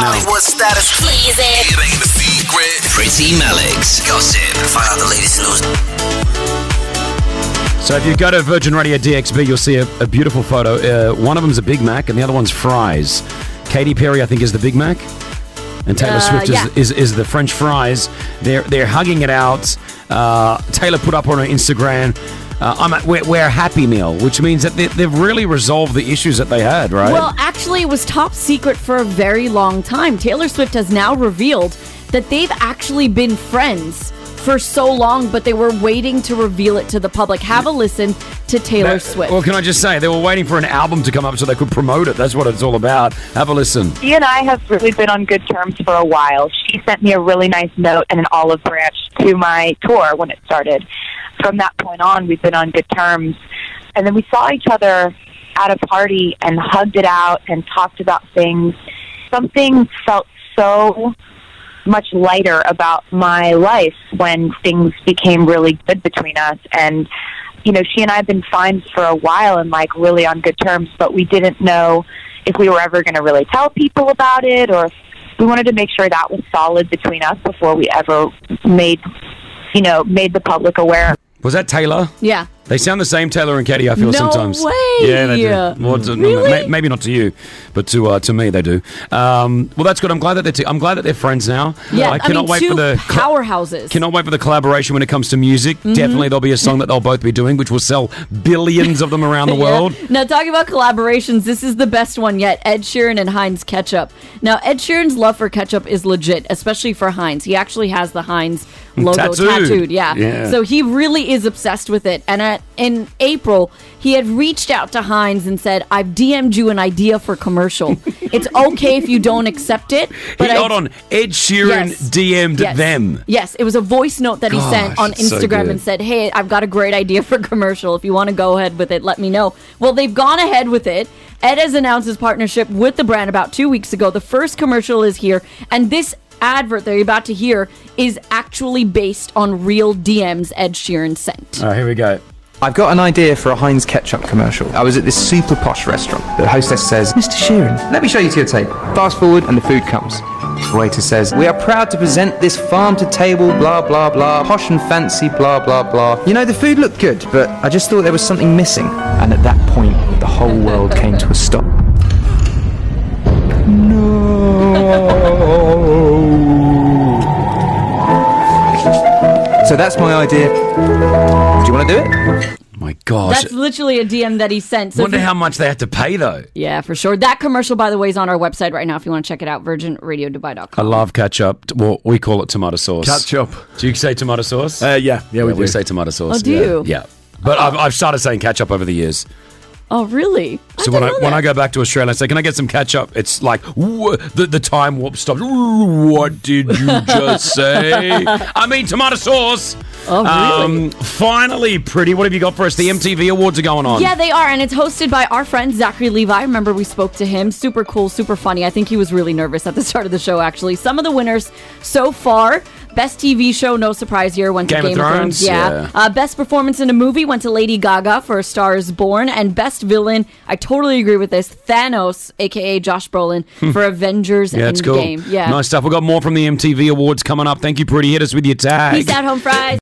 now. Hollywood status. Please it. It ain't a secret. Priti Malik's. Gossip. Find out the latest news. So if you go to Virgin Radio DXB, you'll see a, a beautiful photo. Uh, one of them's a Big Mac, and the other one's fries. Katy Perry, I think, is the Big Mac, and Taylor Uh, Swift is, yeah. is, is the French fries. They're they're hugging it out. Uh, Taylor put up on her Instagram. Uh, I'm at, we're, we're happy meal, which means that they, they've really resolved the issues that they had, right? Well, actually, it was top secret for a very long time. Taylor Swift has now revealed that they've actually been friends for so long, but they were waiting to reveal it to the public. Have a listen to Taylor Swift. Well, can I just say they were waiting for an album to come up so they could promote it. That's what it's all about. Have a listen. She and I have really been on good terms for a while. She sent me a really nice note and an olive branch to my tour when it started. From that point on, we've been on good terms. And then we saw each other at a party and hugged it out and talked about things. Something felt so much lighter about my life when things became really good between us and you know she and I have been fine for a while and like really on good terms but we didn't know if we were ever going to really tell people about it or if we wanted to make sure that was solid between us before we ever made you know made the public aware Was that Taylor? yeah. They sound the same, Taylor and Katy. I feel No sometimes. way. Yeah, they do. Well, to- Really? may- maybe not to you, but to uh, to me they do. Um, well, that's good. I'm glad that they're t- I'm glad that they're friends now. Yeah, I I, cannot mean, wait two for the cl- powerhouses. Cannot wait for the collaboration when it comes to music. Mm-hmm. Definitely, there'll be a song that they'll both be doing, which will sell billions of them around the Yeah. world. Now, talking about collaborations, this is the best one yet Ed Sheeran and Heinz Ketchup. Now, Ed Sheeran's love for ketchup is legit, especially for Heinz. He actually has the Heinz logo Tattooed. tattooed. yeah. Yeah. So he really is obsessed with it. And at, in April, he had reached out to Heinz and said, I've DM'd you an idea for commercial. it's okay if you don't accept it. But He, I- hold on, Ed Sheeran Yes. DM'd Yes. them. Yes, it was a voice note that he sent on it's so Instagram and said, "Hey, I've got a great idea for commercial. If you want to go ahead with it, let me know." Well, they've gone ahead with it. Ed has announced his partnership with the brand about 2 weeks ago. The first commercial is here, and this advert that you're about to hear is actually based on real DMs Ed Sheeran sent. All right, here we go. I've got an idea for a Heinz ketchup commercial. I was at this super posh restaurant. The hostess says, Mr. Sheeran, let me show you to your table. Fast forward and the food comes. Waiter says, We are proud to present this farm to table, blah, blah, blah, posh and fancy, blah, blah, blah. You know, the food looked good, but I just thought there was something missing. And at that point, the whole world came to a stop. So that's my idea. Do you want to do it? My gosh. That's literally a DM that he sent. So if Wonder you- how much they had to pay though. yeah, for sure. That commercial, by the way, is on our website right now. If you want to check it out, VirginRadioDubai.com. I virginradiodubai.com. love ketchup. Well, we call it tomato sauce. Ketchup. Do you say tomato sauce? Uh, yeah, yeah, we Yeah, we do. say tomato sauce. Oh, do yeah. you? Yeah. But I've, I've started saying ketchup over the years. Oh, really? So when I when. I go back to Australia, I say, "Can I get some ketchup?" It's like "Wha- the the time warp stops. What did you just say? I mean tomato sauce. Oh, really? Um, finally, Priti. What have you got for us? The MTV Awards are going on. Yeah, they are, and it's hosted by our friend Zachary Levi. Remember, we spoke to him. Super cool, super funny. I think he was really nervous at the start of the show. Actually, some of the winners so far: best TV show, no surprise here, went to Game of Game of Thrones. Thrones, Yeah. yeah. Uh, best performance in a movie went to Lady Gaga for A Star Is Born, and best villain. I totally agree with this. Thanos, aka Josh Brolin, for Avengers Yeah, it's cool. Endgame. Yeah. Nice stuff. We've got more from the MTV Awards coming up. Thank you, Priti. Hit us with your tag. Peace out, home fries.